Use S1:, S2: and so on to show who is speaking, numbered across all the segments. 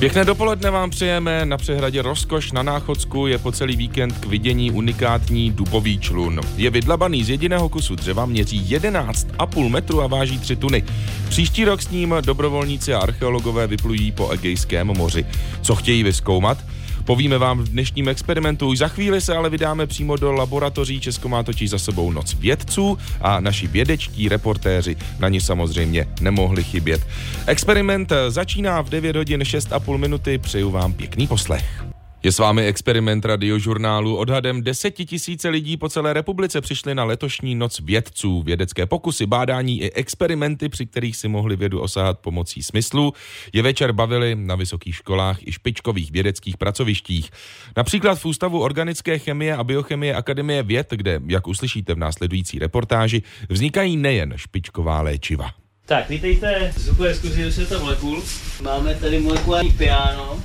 S1: Pěkné dopoledne vám přejeme. Na přehradě Rozkoš na Náchodsku je po celý víkend k vidění unikátní dubový člun. Je vydlabaný z jediného kusu dřeva, měří 11,5 metru a váží 3 tuny. Příští rok s ním dobrovolníci a archeologové vyplují po Egejském moři. Co chtějí vyskoumat? Povíme vám v dnešním experimentu. Už za chvíli se ale vydáme přímo do laboratoří. Česko má totiž za sebou noc vědců a naši vědečtí reportéři na ní samozřejmě nemohli chybět. Experiment začíná v 9 hodin 6,5 minuty. Přeju vám pěkný poslech. Je s vámi experiment radiožurnálu. Odhadem desetitisíce lidí po celé republice přišli na letošní noc vědců. Vědecké pokusy, bádání i experimenty, při kterých si mohli vědu osahat pomocí smyslu, je večer bavili na vysokých školách i špičkových vědeckých pracovištích. Například v Ústavu organické chemie a biochemie Akademie věd, kde, jak uslyšíte v následující reportáži, vznikají nejen špičková léčiva.
S2: Tak, vítejte z zvukové zkuzi světa molekul. Máme tady molekulární piano,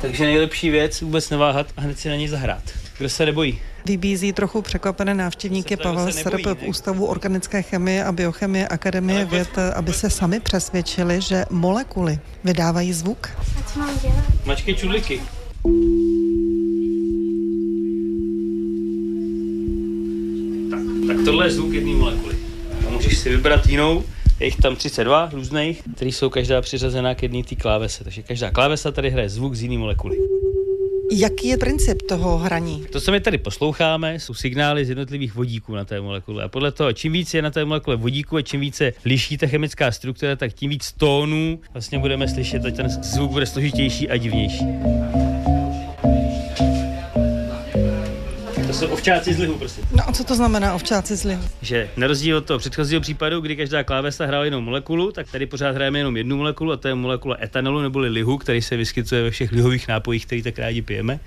S2: takže nejlepší věc vůbec neváhat a hned si na něj zahrát. Kdo se nebojí?
S3: Vybízí trochu překvapené návštěvníky Pavel Srb v Ústavu organické chemie a biochemie Akademie věd, aby se sami přesvědčili, že molekuly vydávají zvuk.
S4: A co mám dělat?
S2: Mačkej čudliky. Tak, tak tohle je zvuk jedné molekuly. A můžeš si vybrat jinou, je jich tam 32 různých, které jsou každá přiřazená k jedné té klávese. Takže každá klávesa tady hraje zvuk z jiné molekuly.
S3: Jaký je princip toho hraní?
S2: To, co my tady posloucháme, jsou signály z jednotlivých vodíků na té molekule. A podle toho, čím více je na té molekule vodíku a čím více liší ta chemická struktura, tak tím víc tónů vlastně budeme slyšet a ten zvuk bude složitější a divnější. Jsou ovčáci z lihu, prosím.
S3: No a co to znamená ovčáci z lihu?
S2: Že na rozdíl od toho předchozího případu, kdy každá klávesa hrála jinou molekulu, tak tady pořád hrajeme jenom jednu molekulu a to je molekula etanolu neboli lihu, který se vyskytuje ve všech lihových nápojích, který tak rádi pijeme.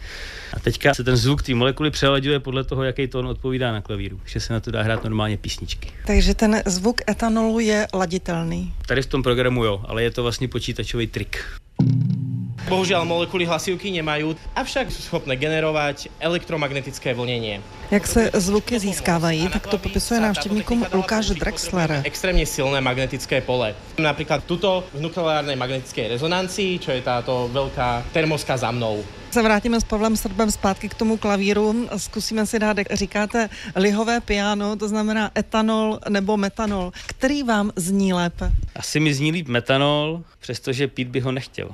S2: A teďka se ten zvuk té molekuly přelaďuje podle toho, jaký tón odpovídá na klavíru, že se na to dá hrát normálně písničky.
S3: Takže ten zvuk etanolu je laditelný.
S2: Tady v tom programu jo, ale je to vlastně počítačový trik.
S5: Bohužiaľ molekuly hlasivky nemajú, avšak sú schopné generovať elektromagnetické vlnenie.
S3: Jak se zvuky získávají, tak to popisuje návštěvníkům Lukáš Drexler.
S5: Extrémne silné magnetické pole. Napríklad tuto v nukleárnej magnetickej rezonancii, čo je táto veľká termoska za mnou.
S3: Se vrátíme s Pavlem Srbem zpátky k tomu klavíru. Zkusíme si dát, jak říkáte, lihové piano, to znamená etanol nebo metanol. Který vám zní lépe?
S2: Asi mi zní líp metanol, přestože pít by ho nechtěl.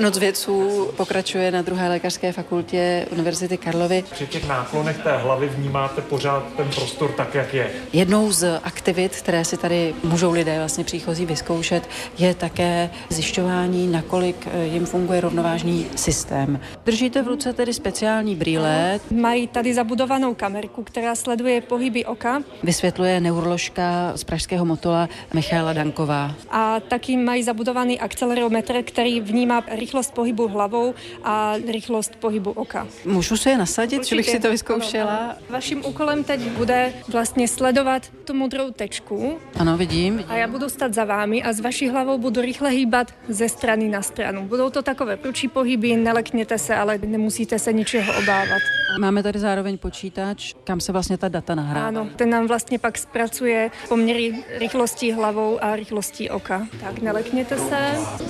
S6: Noc vědců pokračuje na druhé lékařské fakultě Univerzity Karlovy.
S7: Při těch náklonech té hlavy vnímáte pořád ten prostor tak, jak je.
S6: Jednou z aktivit, které si tady můžou lidé vlastně příchozí vyzkoušet, je také zjišťování, nakolik eh, jim funguje rovnovážný systém. Držíte v ruce tedy speciální brýle,
S4: Mají tady zabudovanou kamerku, která sleduje pohyby oka
S6: vysvětluje neuroložka z Pražského motola Michaela Danková.
S4: a taky mají zabudovaný akcelerometr, který vnímá rychlost pohybu hlavou a rychlost pohybu oka.
S6: Můžu se je nasadit, že bych si to vyzkoušela?
S4: Ano, ano. Vaším úkolem teď bude vlastně sledovat tu modrou tečku
S6: Ano, vidím. vidím.
S4: a já budu stát za vámi a s vaší hlavou budu rychle hýbat ze strany na stranu. Budou to takové prudší pohyby, nelekněte se, ale nemusíte se ničeho obávat.
S6: Máme tady zároveň počítač, kam se vlastně ta data nahrává.
S4: Ano, ten nám vlastně pak zpracuje poměry rychlostí hlavou a rychlostí oka. Tak nelekněte se.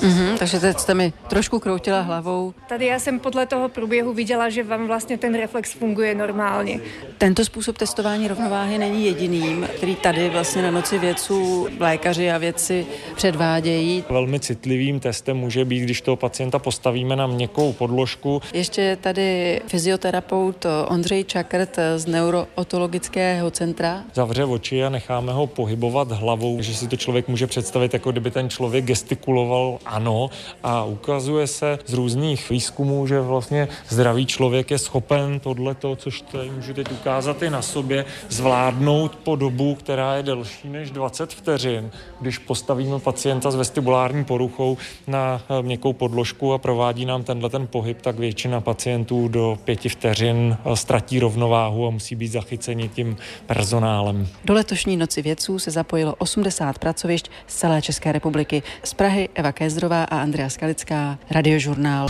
S6: Mhm, takže teď jste mi trošku kroutila hlavou.
S4: Tady já jsem podle toho průběhu viděla, že vám vlastně ten reflex funguje normálně.
S6: Tento způsob testování rovnováhy není jediným, který tady vlastně na noci vědců lékaři a vědci předvádějí.
S7: Velmi citlivým testem může být, když toho pacienta postavíme na měkkou podložku.
S6: Ještě je tady fyzioterapeut Ondřej Čakrt z Neurootologického centra.
S7: Zavře oči a necháme ho pohybovat hlavou, že si to člověk může představit, jako kdyby ten člověk gestikuloval ano a ukazuje se z různých výzkumů, že vlastně zdravý člověk je schopen tohleto, což tady můžu teď ukázat i na sobě, zvládnout po dobu, která je delší než 20 vteřin. Když postavíme pacienta s vestibulární poruchou na eh, měkkou podložku a provádí nám tenhle ten pohyb, tak většina pacientů do pěti vteřin eh, ztratí rovnováhu a musí být zachyceni tím personálem.
S6: Do letošní noci vědců se zapojilo 80 pracovišť z celé České republiky. Z Prahy Eva Kézrová a Andrea Skalická, Radiožurnál.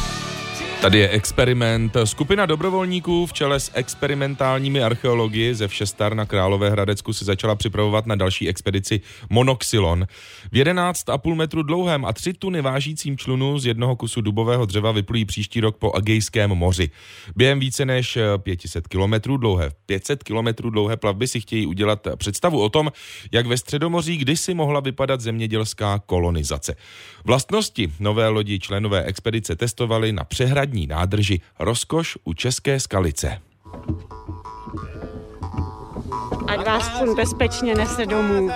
S1: Tady je experiment. Skupina dobrovolníků v čele s experimentálními archeologi ze Všestar na Královéhradecku se začala připravovat na další expedici Monoxylon. V 11,5 metru dlouhém a 3 tuny vážícím člunu z jednoho kusu dubového dřeva vyplují příští rok po Agejském moři. Během více než 500 kilometrů dlouhé, 500 kilometrů dlouhé plavby si chtějí udělat představu o tom, jak ve Středomoří kdysi mohla vypadat zemědělská kolonizace. Vlastnosti nové lodi členové expedice testovali na přehradě odpadní nádrži Rozkoš u České skalice.
S8: Ať vás pun bezpečně nese domů.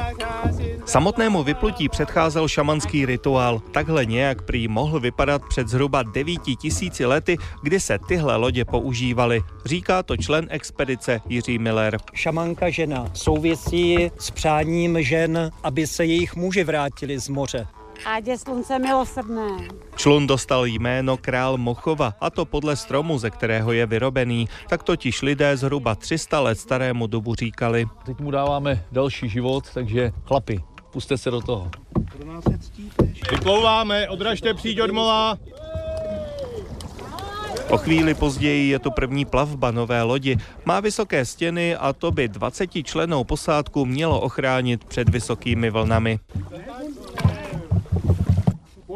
S9: Samotnému vyplutí předcházel šamanský rituál. Takhle nějak prý mohl vypadat před zhruba 9 tisíci lety, kdy se tyhle lodě používaly. Říká to člen expedice Jiří Miller.
S10: Šamanka žena souvisí s přáním žen, aby se jejich muži vrátili z moře.
S8: Ať je slunce milosrdné.
S9: Člun dostal jméno král Mochova, a to podle stromu, ze kterého je vyrobený. Tak totiž lidé zhruba 300 let starému dobu říkali.
S11: Teď mu dáváme další život, takže chlapi, puste se do toho.
S12: Vyplouváme, odražte přijď od mola.
S9: O chvíli později je to první plavba nové lodi. Má vysoké stěny a to by 20 členou posádku mělo ochránit před vysokými vlnami.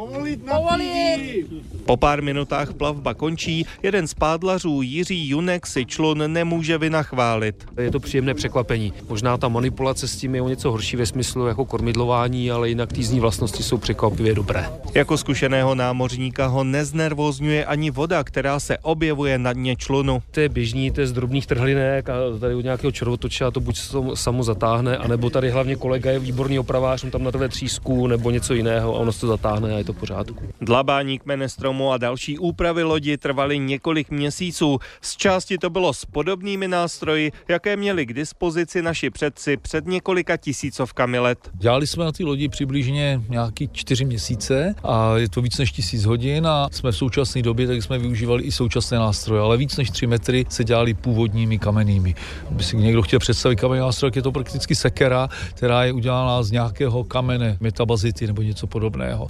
S9: Povolit na Povolit! Po pár minutách plavba končí, jeden z pádlařů Jiří Junek si člun nemůže vynachválit.
S13: Je to příjemné překvapení. Možná ta manipulace s tím je o něco horší ve smyslu jako kormidlování, ale jinak týzní vlastnosti jsou překvapivě dobré.
S9: Jako zkušeného námořníka ho neznervozňuje ani voda, která se objevuje na dně člunu.
S13: To je běžný, to je z drobných trhlinek a tady u nějakého červotoče a to buď se samo zatáhne, anebo tady hlavně kolega je výborný opravář, on tam na třísku nebo něco jiného a ono se to zatáhne a je to pořádku.
S9: Dlabání kmene stromu a další úpravy lodi trvaly několik měsíců. Z části to bylo s podobnými nástroji, jaké měli k dispozici naši předci před několika tisícovkami let.
S11: Dělali jsme na ty lodi přibližně nějaký čtyři měsíce a je to víc než tisíc hodin a jsme v současné době, tak jsme využívali i současné nástroje, ale víc než tři metry se dělali původními kamennými. By si někdo chtěl představit kamenný nástroj, je to prakticky sekera, která je udělána z nějakého kamene, metabazity nebo něco podobného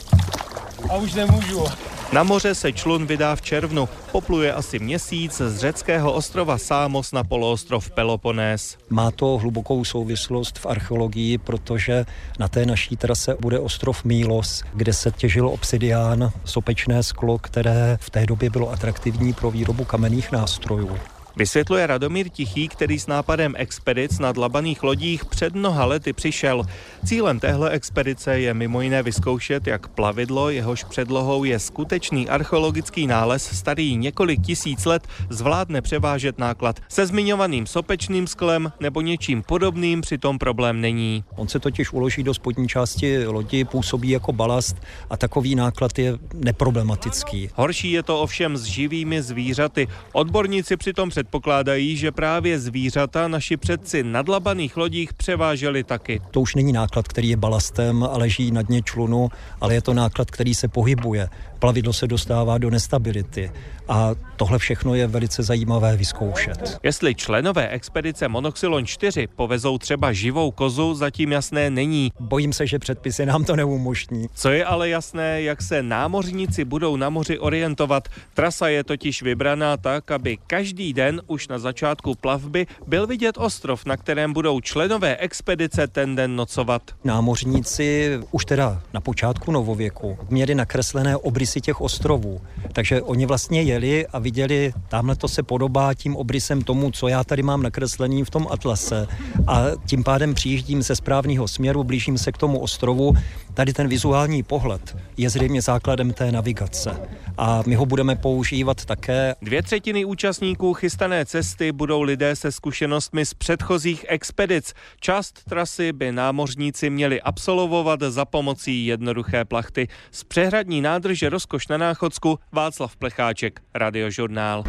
S12: a už nemůžu.
S9: Na moře se člun vydá v červnu. Popluje asi měsíc z řeckého ostrova Sámos na poloostrov Peloponés.
S10: Má to hlubokou souvislost v archeologii, protože na té naší trase bude ostrov Mílos, kde se těžil obsidián, sopečné sklo, které v té době bylo atraktivní pro výrobu kamenných nástrojů.
S9: Vysvětluje Radomír Tichý, který s nápadem expedic na dlabaných lodích před mnoha lety přišel. Cílem téhle expedice je mimo jiné vyzkoušet, jak plavidlo, jehož předlohou je skutečný archeologický nález starý několik tisíc let, zvládne převážet náklad. Se zmiňovaným sopečným sklem nebo něčím podobným přitom problém není.
S10: On se totiž uloží do spodní části lodi, působí jako balast a takový náklad je neproblematický.
S9: Horší je to ovšem s živými zvířaty. Odborníci přitom před předpokládají, že právě zvířata naši předci na dlabaných lodích převáželi taky.
S10: To už není náklad, který je balastem a leží na dně člunu, ale je to náklad, který se pohybuje. Plavidlo se dostává do nestability a tohle všechno je velice zajímavé vyzkoušet.
S9: Jestli členové expedice Monoxylon 4 povezou třeba živou kozu, zatím jasné není.
S10: Bojím se, že předpisy nám to neumožní.
S9: Co je ale jasné, jak se námořníci budou na moři orientovat. Trasa je totiž vybraná tak, aby každý den už na začátku plavby byl vidět ostrov, na kterém budou členové expedice ten den nocovat.
S10: Námořníci už teda na počátku novověku měli nakreslené obrysy těch ostrovů, takže oni vlastně jeli a viděli, tamhle to se podobá tím obrysem tomu, co já tady mám nakreslený v tom atlase a tím pádem přijíždím ze správného směru, blížím se k tomu ostrovu. Tady ten vizuální pohled je zřejmě základem té navigace a my ho budeme používat také.
S9: Dvě třetiny účastníků chystané cesty budou lidé se zkušenostmi z předchozích expedic. Část trasy by námořníci měli absolvovat za pomocí jednoduché plachty. Z přehradní nádrže Rozkoš na Náchodsku Václav Plecháček, Radiožurnál.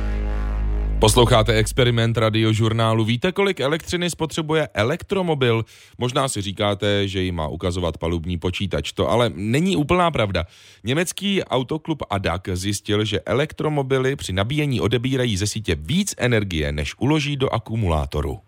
S1: Posloucháte experiment radiožurnálu. Víte, kolik elektřiny spotřebuje elektromobil? Možná si říkáte, že ji má ukazovat palubní počítač. To ale není úplná pravda. Německý autoklub ADAC zjistil, že elektromobily při nabíjení odebírají ze sítě víc energie, než uloží do akumulátoru.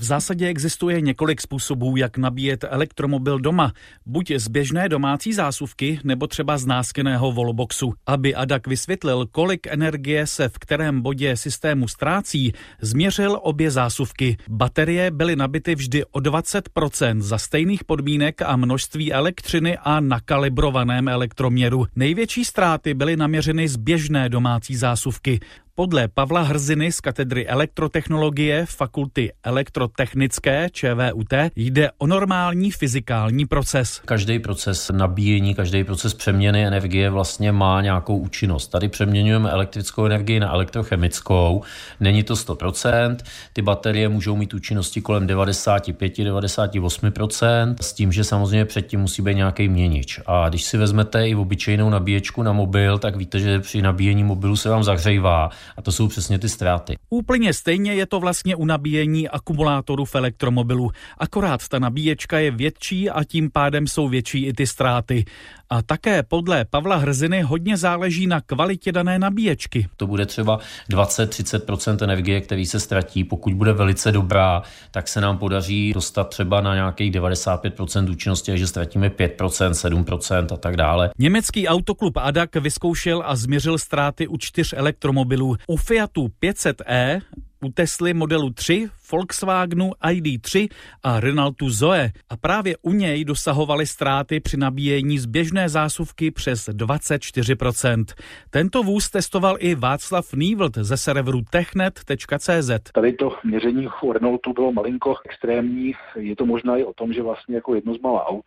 S14: V zásadě existuje několik způsobů, jak nabíjet elektromobil doma. Buď z běžné domácí zásuvky, nebo třeba z náskeného volboxu. Aby Adak vysvětlil, kolik energie se v kterém bodě systému ztrácí, změřil obě zásuvky. Baterie byly nabity vždy o 20% za stejných podmínek a množství elektřiny a nakalibrovaném elektroměru. Největší ztráty byly naměřeny z běžné domácí zásuvky. Podle Pavla Hrziny z katedry elektrotechnologie Fakulty elektrotechnické ČVUT jde o normální fyzikální proces.
S15: Každý proces nabíjení, každý proces přeměny energie vlastně má nějakou účinnost. Tady přeměňujeme elektrickou energii na elektrochemickou. Není to 100%. Ty baterie můžou mít účinnosti kolem 95-98%, s tím, že samozřejmě předtím musí být nějaký měnič. A když si vezmete i obyčejnou nabíječku na mobil, tak víte, že při nabíjení mobilu se vám zahřejvá a to jsou přesně ty ztráty.
S14: Úplně stejně je to vlastně u nabíjení akumulátoru v elektromobilu. Akorát ta nabíječka je větší a tím pádem jsou větší i ty ztráty. A také podle Pavla Hrziny hodně záleží na kvalitě dané nabíječky.
S15: To bude třeba 20-30% energie, který se ztratí. Pokud bude velice dobrá, tak se nám podaří dostat třeba na nějakých 95% účinnosti, takže ztratíme 5% 7% a tak dále.
S14: Německý autoklub Adak vyzkoušel a změřil ztráty u čtyř elektromobilů. U Fiatu 500e u Tesly modelu 3, Volkswagenu ID3 a Renaultu Zoe a právě u něj dosahovaly ztráty při nabíjení z běžné zásuvky přes 24%. Tento vůz testoval i Václav Nývlt ze serveru technet.cz.
S16: Tady to měření u Renaultu bylo malinko extrémní. Je to možná i o tom, že vlastně jako jedno z mála aut,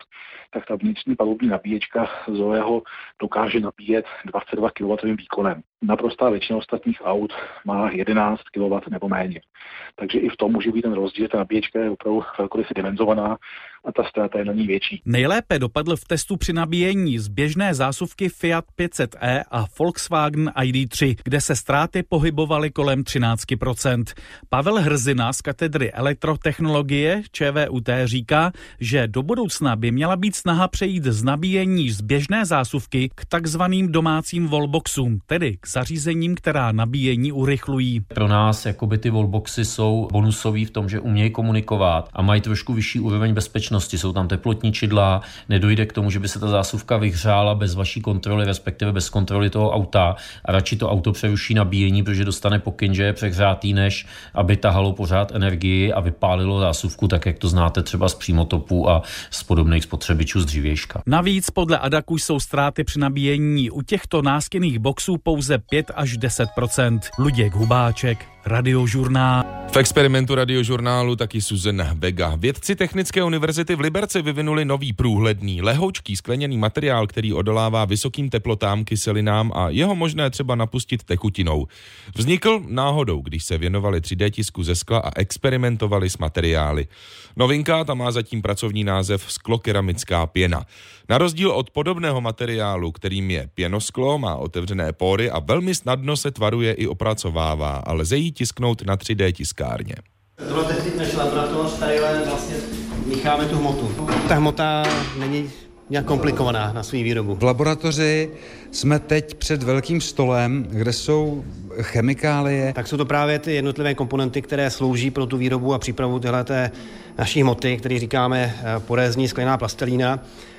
S16: tak ta vnitřní palubní nabíječka Zoeho dokáže nabíjet 22 kW výkonem. Naprostá většina ostatních aut má 11 kW nebo méně. Takže i v tom může být ten rozdíl, ta nabíječka je opravdu velkoryse dimenzovaná a ta ztráta je na ní větší.
S14: Nejlépe dopadl v testu při nabíjení z běžné zásuvky Fiat 500e a Volkswagen ID3, kde se ztráty pohybovaly kolem 13%. Pavel Hrzina z katedry elektrotechnologie ČVUT říká, že do budoucna by měla být snaha přejít z nabíjení z běžné zásuvky k takzvaným domácím wallboxům, tedy k zařízením, která nabíjení urychlují.
S15: Pro nás jakoby ty wallboxy jsou bonusový v tom, že umějí komunikovat a mají trošku vyšší úroveň bezpečnosti. Jsou tam teplotní čidla, nedojde k tomu, že by se ta zásuvka vyhřála bez vaší kontroly, respektive bez kontroly toho auta a radši to auto přeruší nabíjení, protože dostane pokyn, že je přehřátý, než aby tahalo pořád energii a vypálilo zásuvku, tak jak to znáte třeba z přímotopu a z podobných spotřebičů z dřívějška.
S14: Navíc podle Adaku jsou ztráty při nabíjení u těchto nástěnných boxů pouze 5 až 10% Luděk Hubáček, Radiožurnál.
S1: V experimentu radiožurnálu taky Susan Vega. Vědci Technické univerzity v Liberci vyvinuli nový průhledný, lehoučký skleněný materiál, který odolává vysokým teplotám, kyselinám a jeho možné třeba napustit tekutinou. Vznikl náhodou, když se věnovali 3D tisku ze skla a experimentovali s materiály. Novinka tam má zatím pracovní název sklokeramická pěna. Na rozdíl od podobného materiálu, kterým je pěnosklo, má otevřené pory a velmi snadno se tvaruje i opracovává a lze jí tisknout na 3D tiskárně.
S17: Tohle laboratoř, vlastně mícháme tu hmotu. Ta hmota není nějak komplikovaná na svou výrobu.
S18: V laboratoři jsme teď před velkým stolem, kde jsou chemikálie.
S17: Tak jsou to právě ty jednotlivé komponenty, které slouží pro tu výrobu a přípravu téhleté naší hmoty, který říkáme eh, porézní sklená plastelína.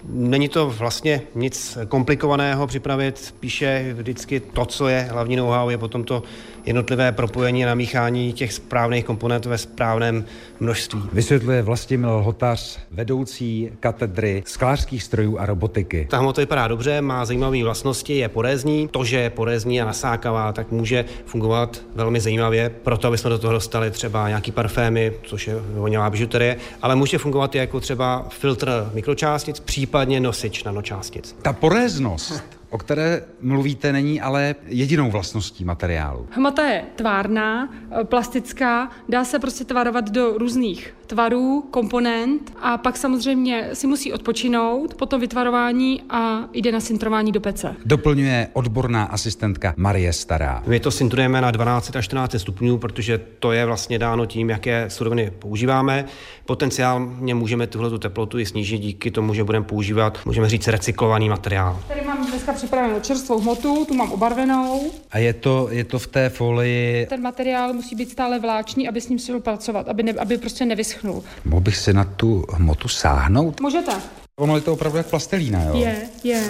S17: Není to vlastně nic komplikovaného připravit, spíše vždycky to, co je hlavní know-how, je potom to jednotlivé propojení a namíchání těch správných komponentů ve správném množství.
S18: Vysvětluje Vlastimil Hotař, vedoucí katedry sklářských strojů a robotiky.
S17: Ta hmota vypadá dobře, má zajímavé vlastnosti, je porézní. To, že je porézní a nasákavá, tak může fungovat velmi zajímavě. Proto, aby jsme do toho dostali třeba nějaký parfémy, což je voněvá bižuterie, ale může fungovat i jako třeba filtr mikročástic, případně nosič nanočástic.
S18: Ta poréznost o které mluvíte, není ale jedinou vlastností materiálu.
S19: Hmota je tvárná, plastická, dá se prostě tvarovat do různých tvarů, komponent a pak samozřejmě si musí odpočinout po tom vytvarování a jde na sintrování do pece.
S18: Doplňuje odborná asistentka Marie Stará.
S17: My to sintrujeme na 12 až 14 stupňů, protože to je vlastně dáno tím, jaké suroviny používáme. Potenciálně můžeme tuhle teplotu i snížit díky tomu, že budeme používat, můžeme říct, recyklovaný materiál.
S19: Tady mám dneska připravenou čerstvou hmotu, tu mám obarvenou.
S18: A je to, je to v té folii...
S19: Ten materiál musí být stále vláčný, aby s ním šlo pracovat, aby, ne, aby prostě nevyschnul.
S18: Mohl bych si na tu hmotu sáhnout?
S19: Můžete.
S18: Ono je to opravdu jak plastelína, jo?
S19: Je, je.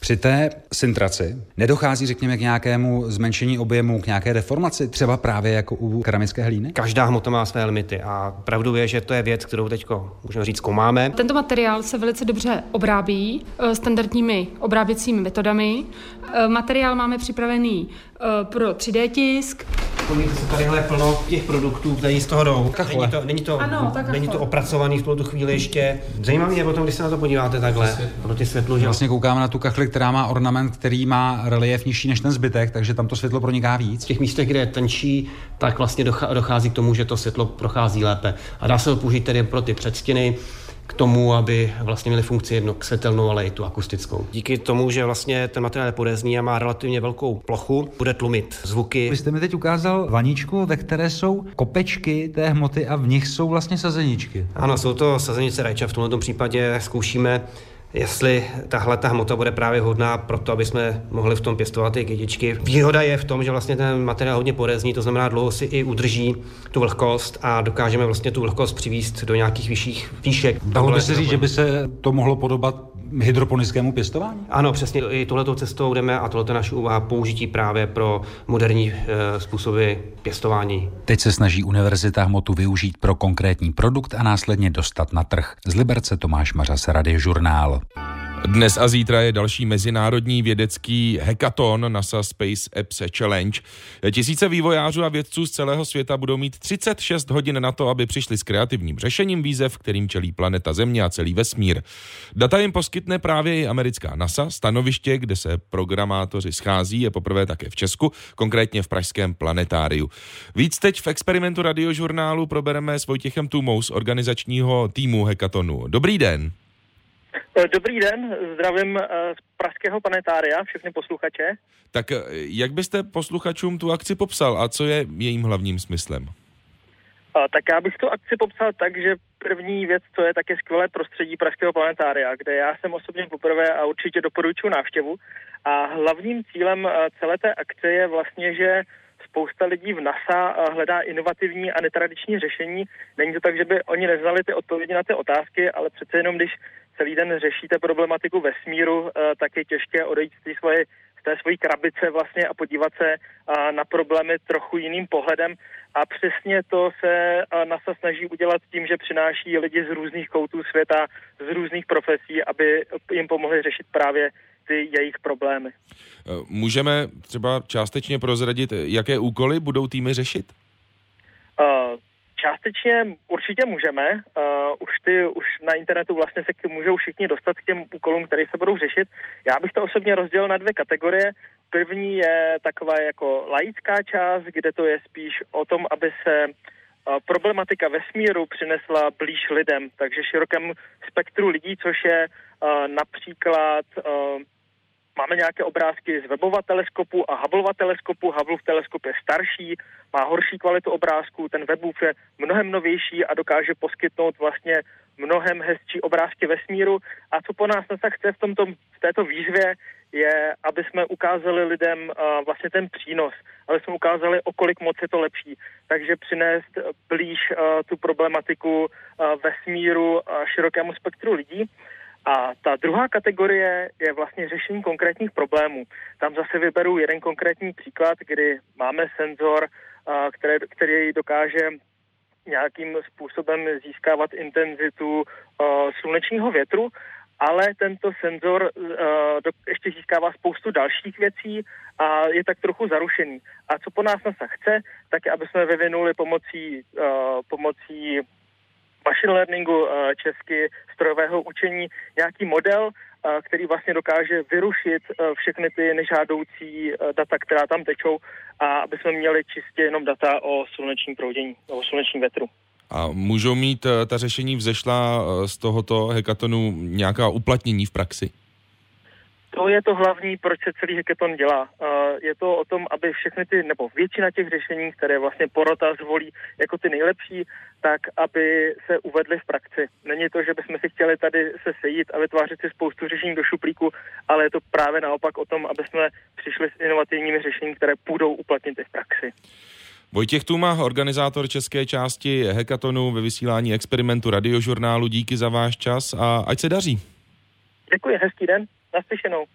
S18: Při té sintraci nedochází, řekněme, k nějakému zmenšení objemu, k nějaké deformaci, třeba právě jako u keramické hlíny?
S17: Každá hmota má své limity a pravdu je, že to je věc, kterou teď můžeme říct zkoumáme.
S19: Tento materiál se velice dobře obrábí eh, standardními obráběcími metodami. Eh, materiál máme připravený pro 3D tisk.
S17: Podívejte se, tadyhle plno těch produktů, které z toho jdou. Není to, není to,
S19: Ano, tak
S17: není to opracovaný v tuto chvíli ještě. Zajímavý je potom, když se na to podíváte takhle, proti světlu, že
S18: Vlastně koukáme na tu kachli, která má ornament, který má relief nižší než ten zbytek, takže tam to světlo proniká víc.
S17: v těch místech, kde je tenčí, tak vlastně dochází k tomu, že to světlo prochází lépe. A dá se ho použít tedy pro ty předstěny, k tomu, aby vlastně měli funkci jedno světelnou, ale i tu akustickou. Díky tomu, že vlastně ten materiál je porezný a má relativně velkou plochu, bude tlumit zvuky.
S18: Vy jste mi teď ukázal vaničku, ve které jsou kopečky té hmoty a v nich jsou vlastně sazeničky.
S17: Ano, jsou to sazenice rajča. V tomto případě zkoušíme, jestli tahle ta hmota bude právě vhodná pro to, aby jsme mohli v tom pěstovat ty kytičky. Výhoda je v tom, že vlastně ten materiál hodně porezní, to znamená dlouho si i udrží tu vlhkost a dokážeme vlastně tu vlhkost přivést do nějakých vyšších výšek.
S18: Dalo by se říct, že by se to mohlo podobat hydroponickému pěstování?
S17: Ano, přesně. I tohletou cestou jdeme a tohle je naše úvaha použití právě pro moderní e, způsoby pěstování.
S18: Teď se snaží univerzita hmotu využít pro konkrétní produkt a následně dostat na trh. Z Liberce Tomáš Mařas, Radiožurnál.
S1: Dnes a zítra je další mezinárodní vědecký hackathon NASA Space Apps Challenge. Tisíce vývojářů a vědců z celého světa budou mít 36 hodin na to, aby přišli s kreativním řešením výzev, kterým čelí planeta Země a celý vesmír. Data jim poskytne právě i americká NASA. Stanoviště, kde se programátoři schází, je poprvé také v Česku, konkrétně v pražském planetáriu. Víc teď v experimentu radiožurnálu probereme s Vojtěchem Tumou z organizačního týmu hackathonu. Dobrý den.
S20: Dobrý den, zdravím eh, z Pražského planetária, všechny posluchače.
S1: Tak eh, jak byste posluchačům tu akci popsal a co je jejím hlavním smyslem?
S20: A, tak já bych tu akci popsal tak, že první věc, co je také skvělé prostředí Pražského planetária, kde já jsem osobně poprvé a určitě doporučuji návštěvu. A hlavním cílem eh, celé té akce je vlastně, že spousta lidí v NASA eh, hledá inovativní a netradiční řešení. Není to tak, že by oni neznali ty odpovědi na ty otázky, ale přece jenom, když celý den řešíte problematiku vesmíru, eh, tak je těžké odejít z té svoje té svojí krabice vlastně a podívat se eh, na problémy trochu jiným pohledem. A přesně to se NASA snaží udělat tím, že přináší lidi z různých koutů světa, z různých profesí, aby jim pomohli řešit právě ty jejich problémy.
S1: Můžeme třeba částečně prozradit, jaké úkoly budou týmy řešit?
S20: Uh, Částečně určitě můžeme. Uh, už ty už na internetu vlastně se k, můžou všichni dostat k těm úkolům, které se budou řešit. Já bych to osobně rozdělil na dvě kategorie. První je taková jako laická část, kde to je spíš o tom, aby se uh, problematika vesmíru přinesla blíž lidem, takže širokému spektru lidí, což je uh, například uh, Máme nějaké obrázky z Webova teleskopu a Hubbleova teleskopu. Hubbleův teleskop je starší, má horší kvalitu obrázků, ten Webův je mnohem novější a dokáže poskytnout vlastně mnohem hezčí obrázky vesmíru. A co po nás NASA chce v, tomto, v této výzvě, je, aby jsme ukázali lidem uh, vlastně ten přínos, aby jsme ukázali, o kolik moc je to lepší. Takže přinést blíž uh, tu problematiku uh, vesmíru uh, širokému spektru lidí. A ta druhá kategorie je vlastně řešení konkrétních problémů. Tam zase vyberu jeden konkrétní příklad, kdy máme senzor, který, který dokáže nějakým způsobem získávat intenzitu slunečního větru, ale tento senzor ještě získává spoustu dalších věcí a je tak trochu zarušený. A co po nás NASA chce, tak je, aby jsme vyvinuli pomocí, pomocí machine learningu, česky strojového učení, nějaký model, který vlastně dokáže vyrušit všechny ty nežádoucí data, která tam tečou a aby jsme měli čistě jenom data o slunečním proudění, o slunečním větru.
S1: A můžou mít ta řešení vzešla z tohoto hekatonu nějaká uplatnění v praxi?
S20: To je to hlavní, proč se celý hackathon dělá. Je to o tom, aby všechny ty, nebo většina těch řešení, které vlastně porota zvolí jako ty nejlepší, tak aby se uvedly v praxi. Není to, že bychom si chtěli tady se sejít a vytvářet si spoustu řešení do šuplíku, ale je to právě naopak o tom, aby jsme přišli s inovativními řešeními, které půjdou uplatnit i v praxi.
S1: Vojtěch Tuma, organizátor české části Hekatonu ve vysílání experimentu radiožurnálu, díky za váš čas a ať se daří.
S20: Děkuji, hezký den, professional